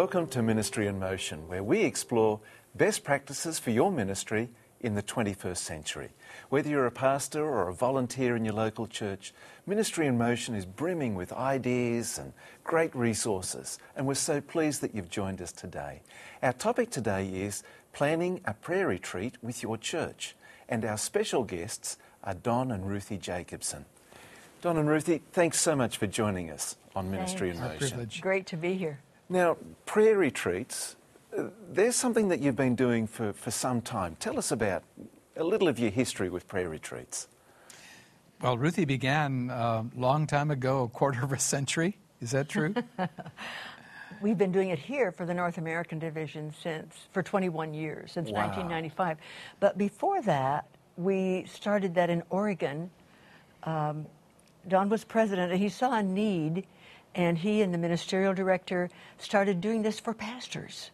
Welcome to Ministry in Motion, where we explore best practices for your ministry in the 21st century. Whether you're a pastor or a volunteer in your local church, Ministry in Motion is brimming with ideas and great resources, and we're so pleased that you've joined us today. Our topic today is planning a prayer retreat with your church, and our special guests are Don and Ruthie Jacobson. Don and Ruthie, thanks so much for joining us on Ministry in Motion. Great to be here. Now, prayer retreats, uh, there's something that you've been doing for, for some time. Tell us about a little of your history with prayer retreats. Well, Ruthie began a long time ago, a quarter of a century. Is that true? We've been doing it here for the North American division since for 21 years, since Wow. 1995. But before that, we started that in Oregon. Um, Don was president, and he saw a need, and he and the ministerial director started doing this for pastors.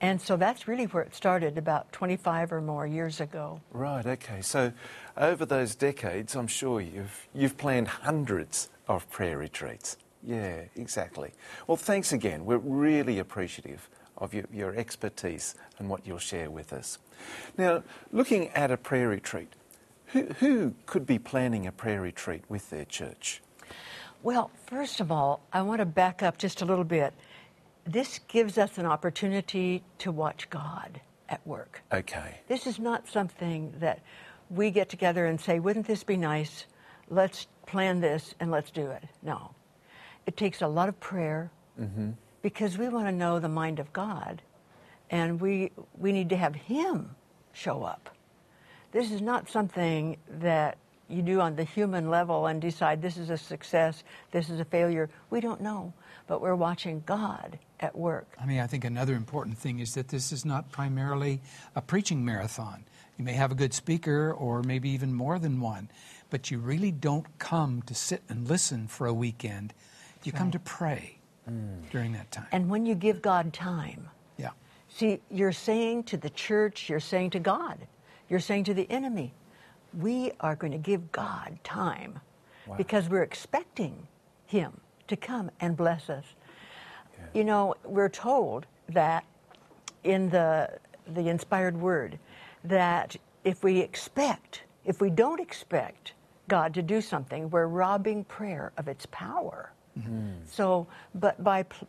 And so that's really where it started about 25 or more years ago. Right, okay. So, over those decades, I'm sure you've, you've planned hundreds of prayer retreats. Yeah, exactly. Well, thanks again. We're really appreciative of your, your expertise and what you'll share with us. Now, looking at a prayer retreat, who, who could be planning a prayer retreat with their church? Well, first of all, I want to back up just a little bit. This gives us an opportunity to watch God at work. Okay. This is not something that we get together and say, wouldn't this be nice? Let's plan this and let's do it. No. It takes a lot of prayer mm-hmm. because we want to know the mind of God and we, we need to have Him show up. This is not something that you do on the human level and decide this is a success, this is a failure. We don't know, but we're watching God at work. I mean, I think another important thing is that this is not primarily a preaching marathon. You may have a good speaker or maybe even more than one, but you really don't come to sit and listen for a weekend. You come to pray mm. during that time. And when you give God time, yeah. See, you're saying to the church, you're saying to God, you're saying to the enemy, we are going to give God time because we're expecting Him to come and bless us. You know, we're told that in the, the inspired word that if we expect, if we don't expect God to do something, we're robbing prayer of its power. Mm-hmm. So, but by p-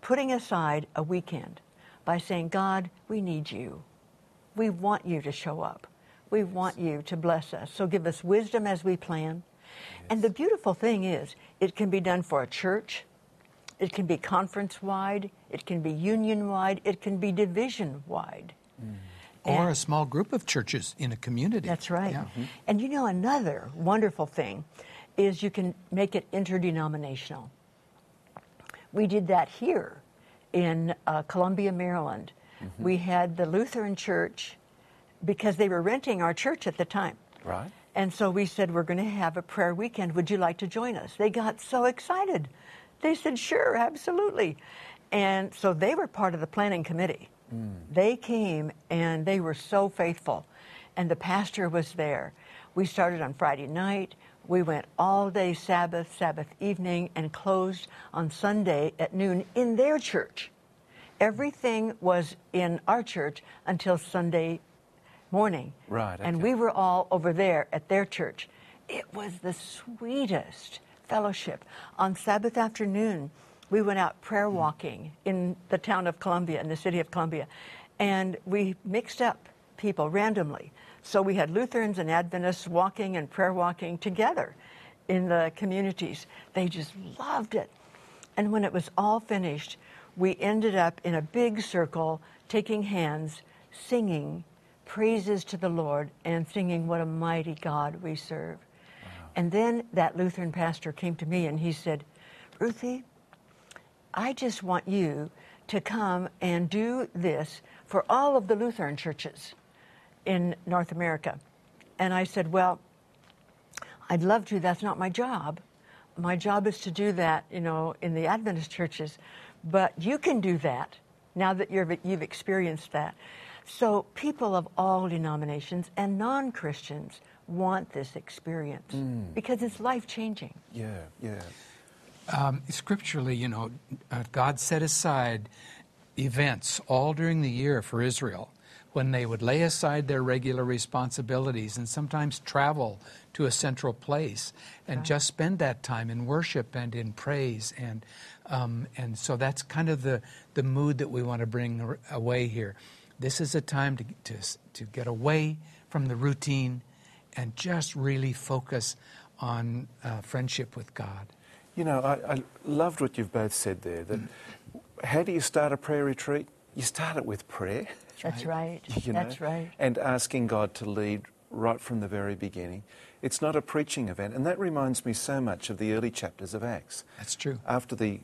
putting aside a weekend, by saying, God, we need you. We want you to show up. We want you to bless us. So give us wisdom as we plan. And the beautiful thing is, it can be done for a church, it can be conference wide, it can be union wide, it can be division wide. Mm. Or a small group of churches in a community. That's right. Yeah. Mm-hmm. And you know, another wonderful thing is you can make it interdenominational. We did that here in uh, Columbia, Maryland. Mm-hmm. We had the Lutheran Church because they were renting our church at the time. Right. And so we said, We're going to have a prayer weekend. Would you like to join us? They got so excited. They said, Sure, absolutely. And so they were part of the planning committee. Mm. They came and they were so faithful. And the pastor was there. We started on Friday night. We went all day Sabbath, Sabbath evening, and closed on Sunday at noon in their church. Everything was in our church until Sunday morning. Right, And we were all over there at their church. It was the sweetest fellowship. On Sabbath afternoon, we went out prayer hmm. walking in the town of Columbia, in the city of Columbia, and we mixed up people randomly. So we had Lutherans and Adventists walking and prayer walking together in the communities. They just loved it. And when it was all finished, we ended up in a big circle, taking hands, singing praises to the Lord, and singing, What a mighty God we serve. And then that Lutheran pastor came to me and he said, Ruthie, I just want you to come and do this for all of the Lutheran churches in North America. And I said, Well, I'd love to. That's not my job. My job is to do that, you know, in the Adventist churches. But you can do that now that you're, you've experienced that. So people of all denominations and non Christians want this experience because it's life changing. Yeah, yeah. Um, scripturally, you know, uh, God set aside events all during the year for Israel when they would lay aside their regular responsibilities and sometimes travel to a central place and right. just spend that time in worship and in praise and um, and so that's kind of the the mood that we want to bring away here. This is a time to to to get away from the routine and just really focus on uh, friendship with God. You know, I, I, loved what you've both said there. That how do you start a prayer retreat? You start it with prayer. That's right. You know, That's right. And asking God to lead right from the very beginning. It's not a preaching event. And that reminds me so much of the early chapters of Acts. That's true. After the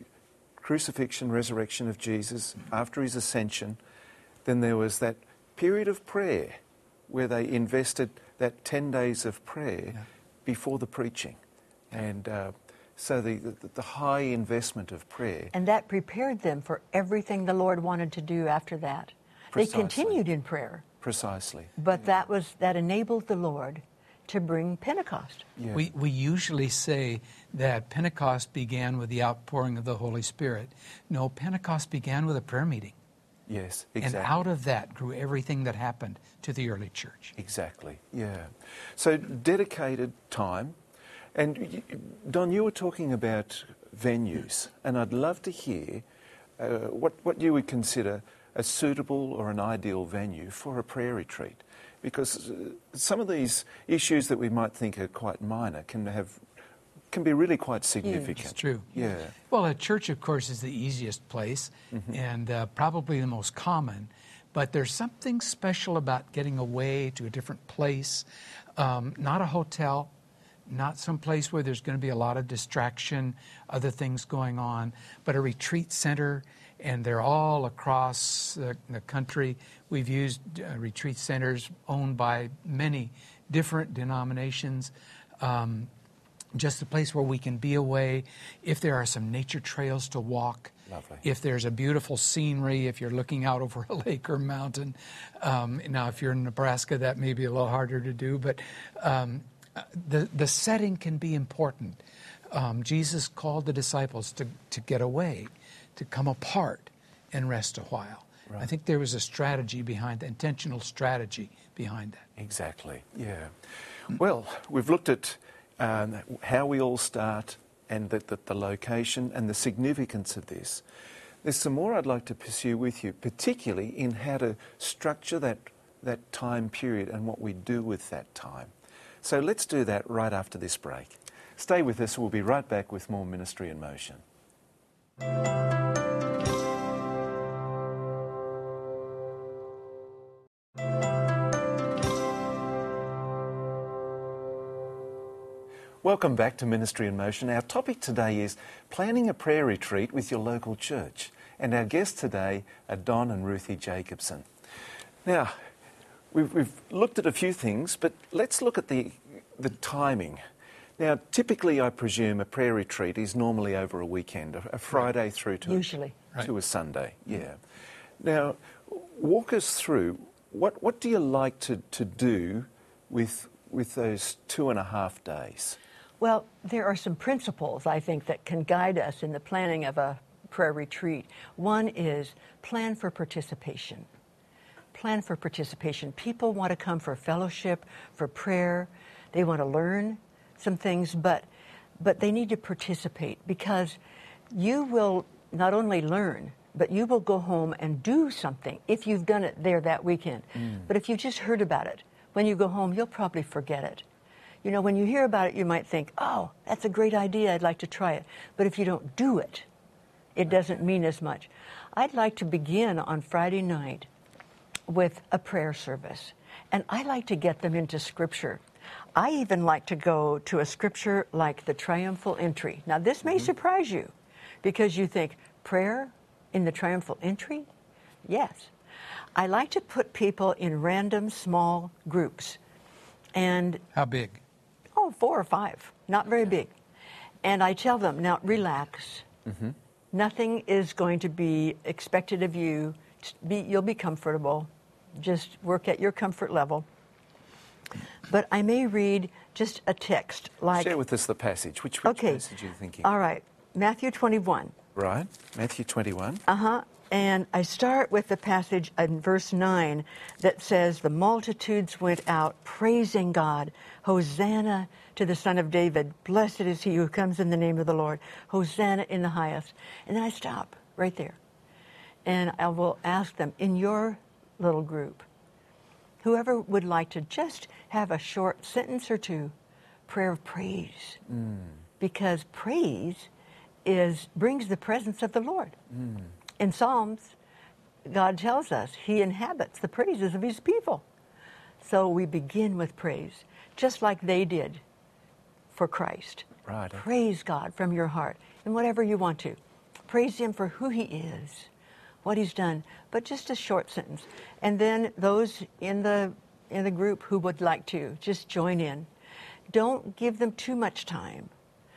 crucifixion, resurrection of Jesus, after his ascension, then there was that period of prayer where they invested that 10 days of prayer yeah. before the preaching. And uh, so the, the, the, high investment of prayer. And that prepared them for everything the Lord wanted to do after that. Precisely. They continued in prayer. Precisely. But yeah. that was that enabled the Lord to bring Pentecost. Yeah. We, we usually say that Pentecost began with the outpouring of the Holy Spirit. No, Pentecost began with a prayer meeting. Yes, exactly. And out of that grew everything that happened to the early church. Exactly, yeah. So dedicated time. And Don, you were talking about venues, and I'd love to hear uh, what, what you would consider a suitable or an ideal venue for a prayer retreat. Because uh, some of these issues that we might think are quite minor can have can be really quite significant. It's true. Yeah. Well, a church, of course, is the easiest place mm-hmm. and uh, probably the most common. But there's something special about getting away to a different place, um, not a hotel, not some place where there's going to be a lot of distraction, other things going on, but a retreat center and they're all across the, the country. We've used uh, retreat centers owned by many different denominations. Um, just a place where we can be away. If there are some nature trails to walk, Lovely. if there's a beautiful scenery, if you're looking out over a lake or mountain. Um, now, if you're in Nebraska, that may be a little harder to do, but um, the, the setting can be important. Um, Jesus called the disciples to, to get away to come apart and rest a while. Right. I think there was a strategy behind, the intentional strategy behind that. Exactly, yeah. Well, we've looked at um, how we all start and the, the, the location and the significance of this. There's some more I'd like to pursue with you, particularly in how to structure that, that time period and what we do with that time. So let's do that right after this break. Stay with us, we'll be right back with more Ministry in Motion. Welcome back to Ministry in Motion. Our topic today is planning a prayer retreat with your local church. And our guests today are Don and Ruthie Jacobson. Now, we've, we've looked at a few things, but let's look at the, the timing. Now, typically, I presume a prayer retreat is normally over a weekend, a, Friday right. through to, Usually. to a Sunday. Yeah. Now, walk us through what, what do you like to, to do with, with those two and a half days? Well, there are some principles, I think, that can guide us in the planning of a prayer retreat. One is plan for participation. Plan for participation. People want to come for fellowship, for prayer. They want to learn some things, but, but they need to participate because you will not only learn, but you will go home and do something if you've done it there that weekend. Mm. But if you just heard about it, when you go home, you'll probably forget it. You know, when you hear about it, you might think, oh, that's a great idea, I'd like to try it. But if you don't do it, it doesn't mean as much. I'd like to begin on Friday night with a prayer service. And I like to get them into Scripture. I even like to go to a Scripture like the Triumphal Entry. Now, this may mm-hmm. surprise you because you think, prayer in the Triumphal Entry? Yes. I like to put people in random small groups. And how big? Oh, four or five, not very big. And I tell them, now relax. Mm-hmm. Nothing is going to be expected of you. Be, you'll be comfortable. Just work at your comfort level. But I may read just a text like. Share with us the passage. Which, which okay. passage are you thinking? All right. Matthew 21. Right. Matthew 21. Uh huh. And I start with the passage in verse 9 that says, The multitudes went out praising God. Hosanna to the Son of David. Blessed is he who comes in the name of the Lord. Hosanna in the highest. And then I stop right there. And I will ask them, in your little group, whoever would like to just have a short sentence or two, prayer of praise. Mm. Because praise is brings the presence of the Lord. Mm. In Psalms, God tells us he inhabits the praises of his people. So we begin with praise, just like they did for Christ. Right. Praise God from your heart and whatever you want to. Praise him for who he is, what he's done, but just a short sentence. And then those in the in the group who would like to just join in. Don't give them too much time.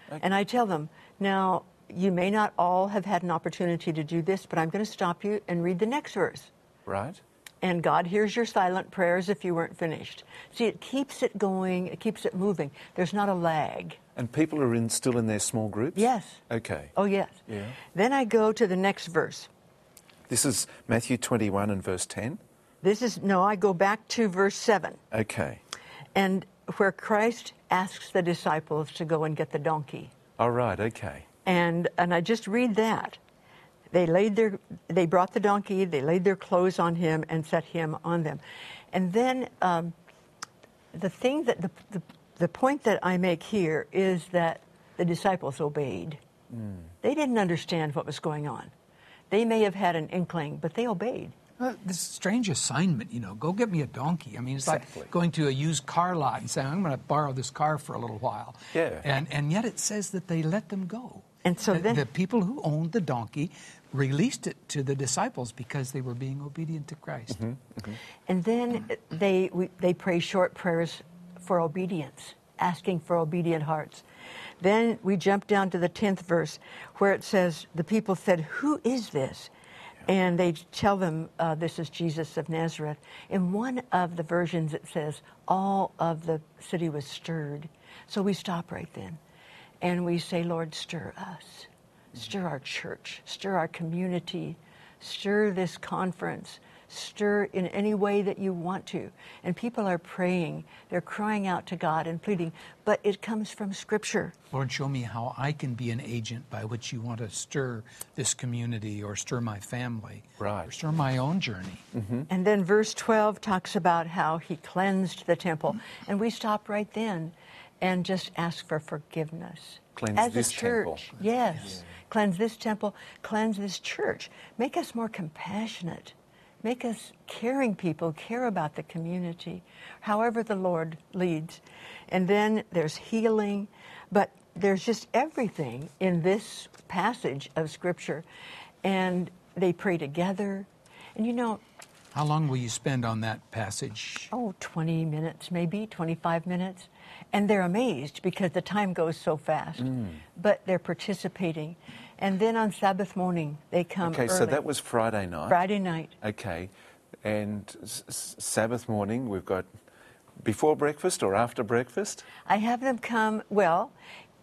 Okay. And I tell them, now you may not all have had an opportunity to do this, but I'm going to stop you and read the next verse. Right. And God hears your silent prayers if you weren't finished. See, it keeps it going, it keeps it moving. There's not a lag. And people are in, still in their small groups? Yes. Okay. Oh, yes. Yeah. Then I go to the next verse. This is Matthew 21 and verse 10. This is, no, I go back to verse 7, Okay. and where Christ asks the disciples to go and get the donkey. All right, okay. And, and I just read that. They laid their, they brought the donkey, they laid their clothes on him and set him on them. And then um, the thing that, the, the, the point that I make here is that the disciples obeyed. They didn't understand what was going on. They may have had an inkling, but they obeyed. Uh, this strange assignment, you know, go get me a donkey. I mean, it's Exactly. like going to a used car lot and saying, I'm going to borrow this car for a little while. Yeah. And, and yet it says that they let them go. And so the, then- the people who owned the donkey released it to the disciples because they were being obedient to Christ. And then they, we, they pray short prayers for obedience, asking for obedient hearts. Then we jump down to the 10th verse where it says, The people said, Who is this? And they tell them, uh, This is Jesus of Nazareth. In one of the versions, it says, All of the city was stirred. So we stop right then and we say, Lord, stir us, stir our church, stir our community, stir this conference, stir in any way that you want to. And people are praying, they're crying out to God and pleading, but it comes from Scripture. Lord, show me how I can be an agent by which you want to stir this community or stir my family Right. or stir my own journey. Mm-hmm. And then verse 12 talks about how he cleansed the temple. And we stop right then and just ask for forgiveness. Cleanse As this a church, temple. yes. Cleanse this temple, cleanse this church. Make us more compassionate. Make us caring people, care about the community, however the Lord leads. And then there's healing, but there's just everything in this passage of Scripture. And they pray together. And you know, How long will you spend on that passage? oh, 20 minutes, maybe 25 minutes. And they're amazed because the time goes so fast. But they're participating. And then on Sabbath morning, they come Okay, early. so that was Friday night. Friday night. Okay. And s- s- Sabbath morning, we've got before breakfast or after breakfast? I have them come, well,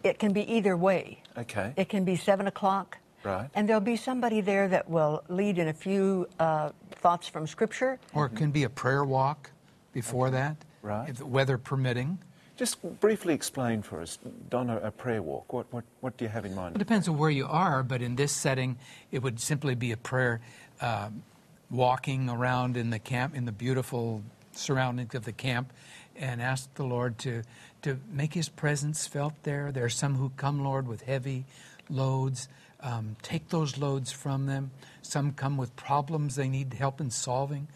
it can be either way. Okay. It can be 7 o'clock. Right. And there'll be somebody there that will lead in a few uh, thoughts from Scripture. Or it can be a prayer walk before that, Right. if the weather permitting. Just briefly explain for us, Donna, a prayer walk. What, what, what do you have in mind? It depends on where you are, but in this setting, it would simply be a prayer um, walking around in the camp, in the beautiful surroundings of the camp, and ask the Lord to, to make His presence felt there. There are some who come, Lord, with heavy loads. Um, take those loads from them. Some come with problems they need help in solving.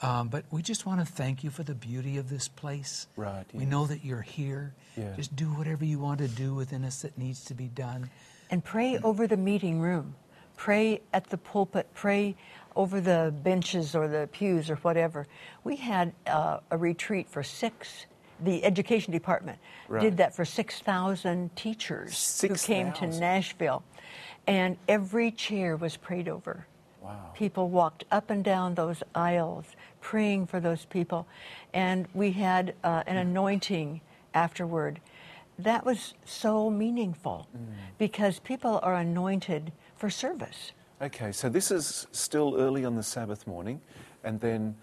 Um, but we just want to thank you for the beauty of this place. Right, We know that you're here. Yeah. Just do whatever you want to do within us that needs to be done. And pray over the meeting room. Pray at the pulpit. Pray over the benches or the pews or whatever. We had uh, a retreat for six, the education department Right. did that for 6,000 teachers who came to Nashville. And every chair was prayed over. Wow. People walked up and down those aisles praying for those people. And we had uh, an anointing afterward. that was so meaningful because people are anointed for service. Okay, so this is still early on the Sabbath morning, and then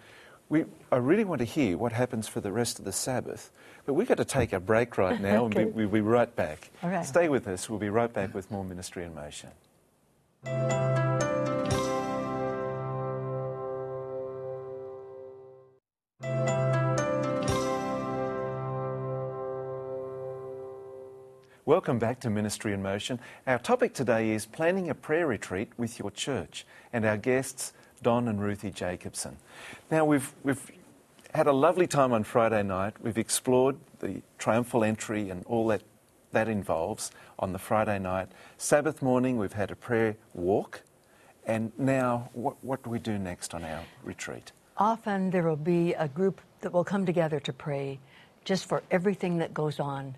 we, I really want to hear what happens for the rest of the Sabbath. But we've got to take a break right now, Okay. and we, we'll be right back. Right. Stay with us. We'll be right back with more Ministry in Motion. Welcome back to Ministry in Motion. Our topic today is planning a prayer retreat with your church, and our guests, Don and Ruthie Jacobson. Now, we've, we've had a lovely time on Friday night. We've explored the triumphal entry and all that that involves on the Friday night. Sabbath morning, we've had a prayer walk, and now what, what do we do next on our retreat? Often there will be a group that will come together to pray just for everything that goes on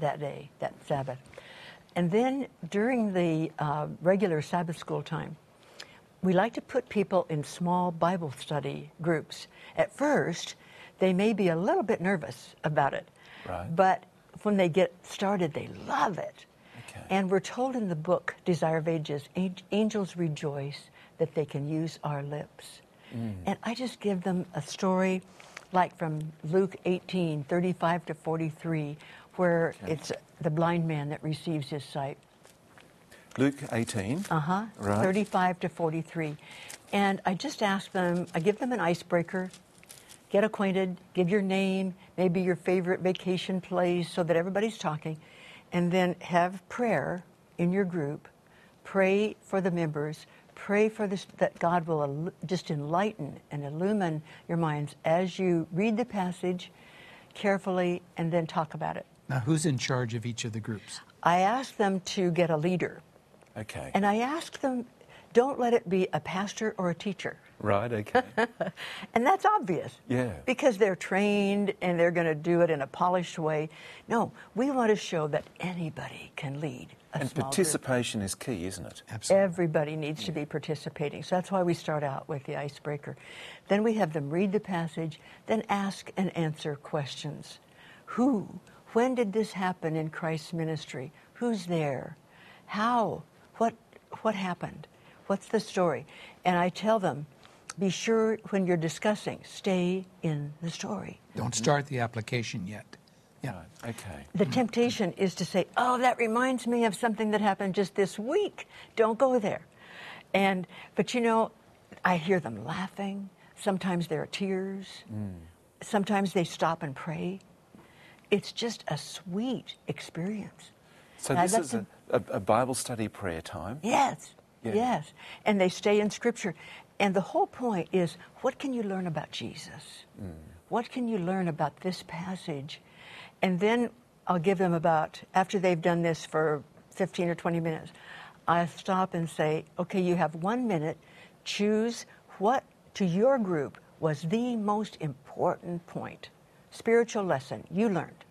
that day, that Sabbath. And then during the uh, regular Sabbath school time, we like to put people in small Bible study groups. At first, they may be a little bit nervous about it, Right. but when they get started, they love it. Okay. And we're told in the book, Desire of Ages, angels rejoice that they can use our lips. And I just give them a story like from Luke 18, 35 to 43, where Okay. it's the blind man that receives his sight. Luke 18. Uh huh. Right. 35 to 43. And I just ask them, I give them an icebreaker. Get acquainted, give your name, maybe your favorite vacation place so that everybody's talking. And then have prayer in your group. Pray for the members. Pray for this, that God will il- just enlighten and illumine your minds as you read the passage carefully and then talk about it. Now, who's in charge of each of the groups? I ask them to get a leader. Okay. And I ask them, don't let it be a pastor or a teacher. right, okay. And that's obvious. Yeah. Because they're trained and they're going to do it in a polished way. No, we want to show that anybody can lead a and small group. participation is key, isn't it? Absolutely. Everybody needs to be participating. So that's why we start out with the icebreaker. Then we have them read the passage, then ask and answer questions. Who? When did this happen in Christ's ministry? Who's there? How? What, what happened? What's the story? And I tell them, be sure when you're discussing, stay in the story. Don't mm-hmm. start the application yet. Yeah. Okay. The temptation is to say, "Oh, that reminds me of something that happened just this week. Don't go there." And but you know, I hear them laughing. Sometimes there are tears. Mm. Sometimes they stop and pray. It's just a sweet experience. So this is to- a, a, Bible study prayer time. Yes. Yeah. Yes. And they stay in Scripture. And the whole point is what can you learn about Jesus? Mm. What can you learn about this passage? And then I'll give them about, after they've done this for 15 or 20 minutes, I stop and say, okay, you have one minute. Choose what to your group was the most important point, spiritual lesson you learned.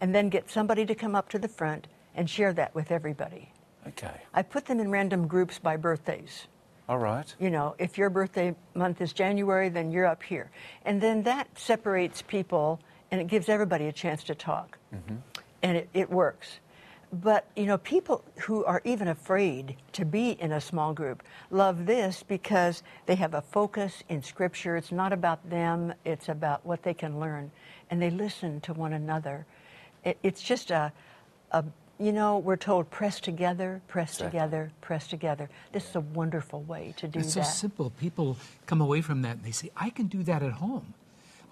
And then get somebody to come up to the front and share that with everybody. Okay. I put them in random groups by birthdays. All right. You know, if your birthday month is January, then you're up here. And then that separates people and it gives everybody a chance to talk. Mm-hmm. And it, it works. But, you know, people who are even afraid to be in a small group love this because they have a focus in Scripture. It's not about them, it's about what they can learn. And they listen to one another. It, it's just a, a, you know, we're told press together, press Exactly. together, press together. This is a wonderful way to do It's so that. simple. People come away from that and they say, I can do that at home.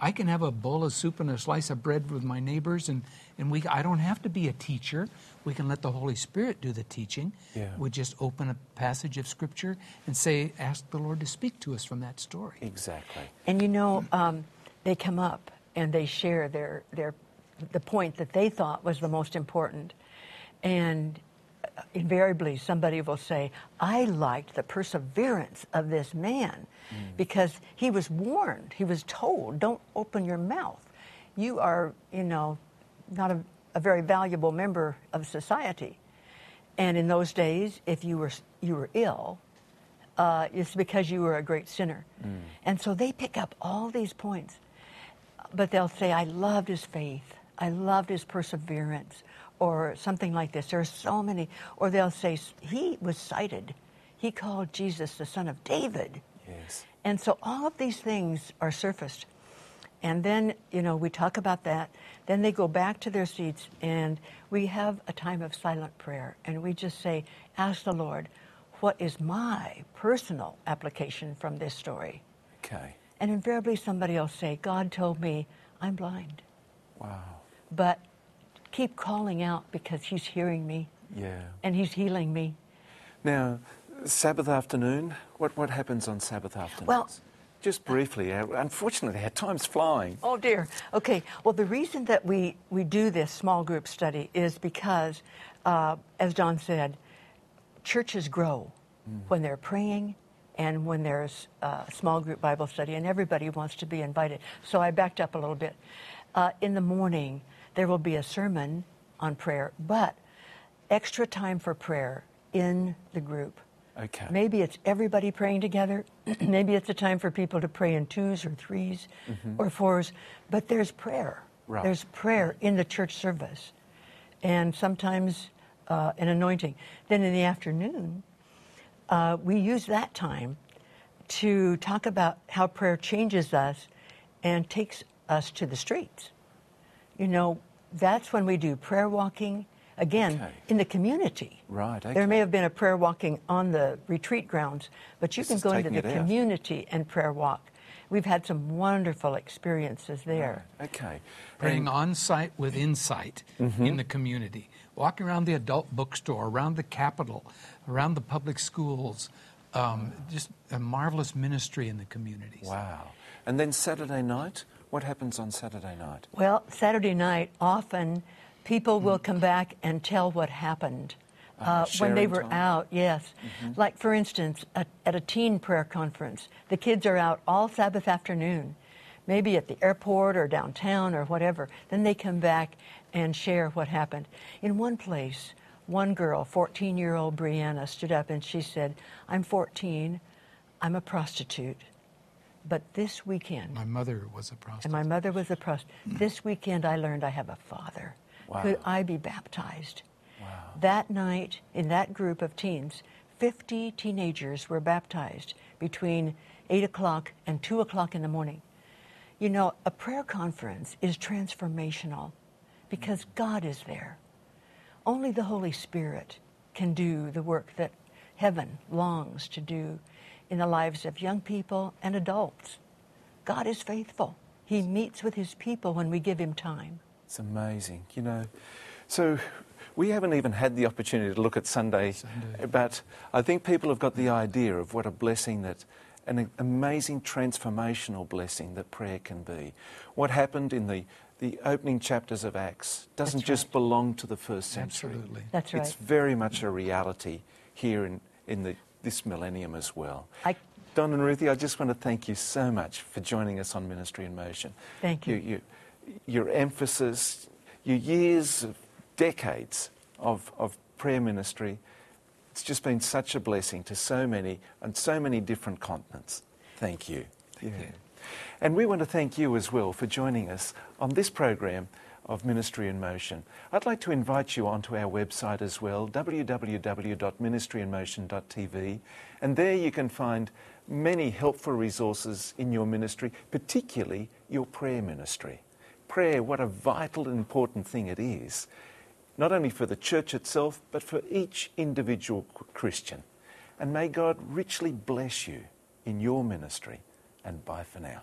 I can have a bowl of soup and a slice of bread with my neighbors, and, and we, I don't have to be a teacher. We can let the Holy Spirit do the teaching. Yeah. We just open a passage of Scripture and say, ask the Lord to speak to us from that story. Exactly. And you know, um, they come up and they share their, their, the point that they thought was the most important. And invariably, somebody will say, I liked the perseverance of this man because he was warned, he was told, don't open your mouth. You are, you know, not a, a very valuable member of society. And in those days, if you were, you were ill, uh, it's because you were a great sinner. And so they pick up all these points. But they'll say, I loved his faith. I loved his perseverance, or something like this. There are so many. Or they'll say, he was cited. He called Jesus the son of David. Yes. And so all of these things are surfaced. And then, you know, we talk about that. Then they go back to their seats and we have a time of silent prayer. And we just say, ask the Lord, what is my personal application from this story? Okay. And invariably somebody will say, God told me I'm blind. Wow. But keep calling out because He's hearing me Yeah. and He's healing me. Now, Sabbath afternoon, what, what happens on Sabbath afternoon? Well- just briefly, uh, unfortunately, our time's flying. Oh dear. Okay. Well, the reason that we, we do this small group study is because, uh, as John said, churches grow when they're praying and when there's a small group Bible study, and everybody wants to be invited. So I backed up a little bit. Uh, in the morning, there will be a sermon on prayer, but extra time for prayer in the group. Okay. Maybe it's everybody praying together. Maybe it's a time for people to pray in twos or 3s or fours. But there's prayer. Right. There's prayer in the church service, and sometimes uh, an anointing. Then in the afternoon, uh, we use that time to talk about how prayer changes us and takes us to the streets. You know, that's when we do prayer walking, again, Okay. in the community. Right, There may have been a prayer walking on the retreat grounds, but you This can go into the it out. community and prayer walk. We've had some wonderful experiences there. Okay. praying And- on site with insight Mm-hmm. in the community, walking around the adult bookstore, around the Capitol, around the public schools. Um, just a marvelous ministry in the communities. Wow. And then Saturday night, what happens on Saturday night? Well, Saturday night, often people will come back and tell what happened. Uh, when they were time? out, yes. Like, for instance, at, at a teen prayer conference, the kids are out all Sabbath afternoon, maybe at the airport or downtown or whatever. Then they come back and share what happened. In one place, one girl, 14 year old Brianna, stood up and she said, I'm 14, I'm a prostitute, but this weekend, My mother was a prostitute. and my mother was a prostitute. This weekend, I learned I have a father. Wow. Could I be baptized? Wow. That night, in that group of teens, 50 teenagers were baptized between 8 o'clock and 2 o'clock in the morning. You know, a prayer conference is transformational because mm. God is there. Only the Holy Spirit can do the work that heaven longs to do in the lives of young people and adults. God is faithful. He meets with his people when we give him time. It's amazing, you know. So we haven't even had the opportunity to look at Sunday, Sunday. but I think people have got the idea of what a blessing that, an amazing transformational blessing that prayer can be. What happened in the, the opening chapters of Acts doesn't That's just belong to the first century. Absolutely. That's right. It's very much a reality here in, in the, this millennium as well. I- Don and Ruthie, I just want to thank you so much for joining us on Ministry in Motion. Thank you. you, your emphasis, your years, decades of, of prayer ministry, it's just been such a blessing to so many on so many different continents. Thank you. Thank you. And we want to thank you as well for joining us on this program of Ministry in Motion. I'd like to invite you onto our website as well, www.ministryinmotion.tv, and there you can find many helpful resources in your ministry, particularly your prayer ministry. Prayer, what a vital and important thing it is, not only for the church itself, but for each individual Christian. And may God richly bless you in your ministry. And bye for now.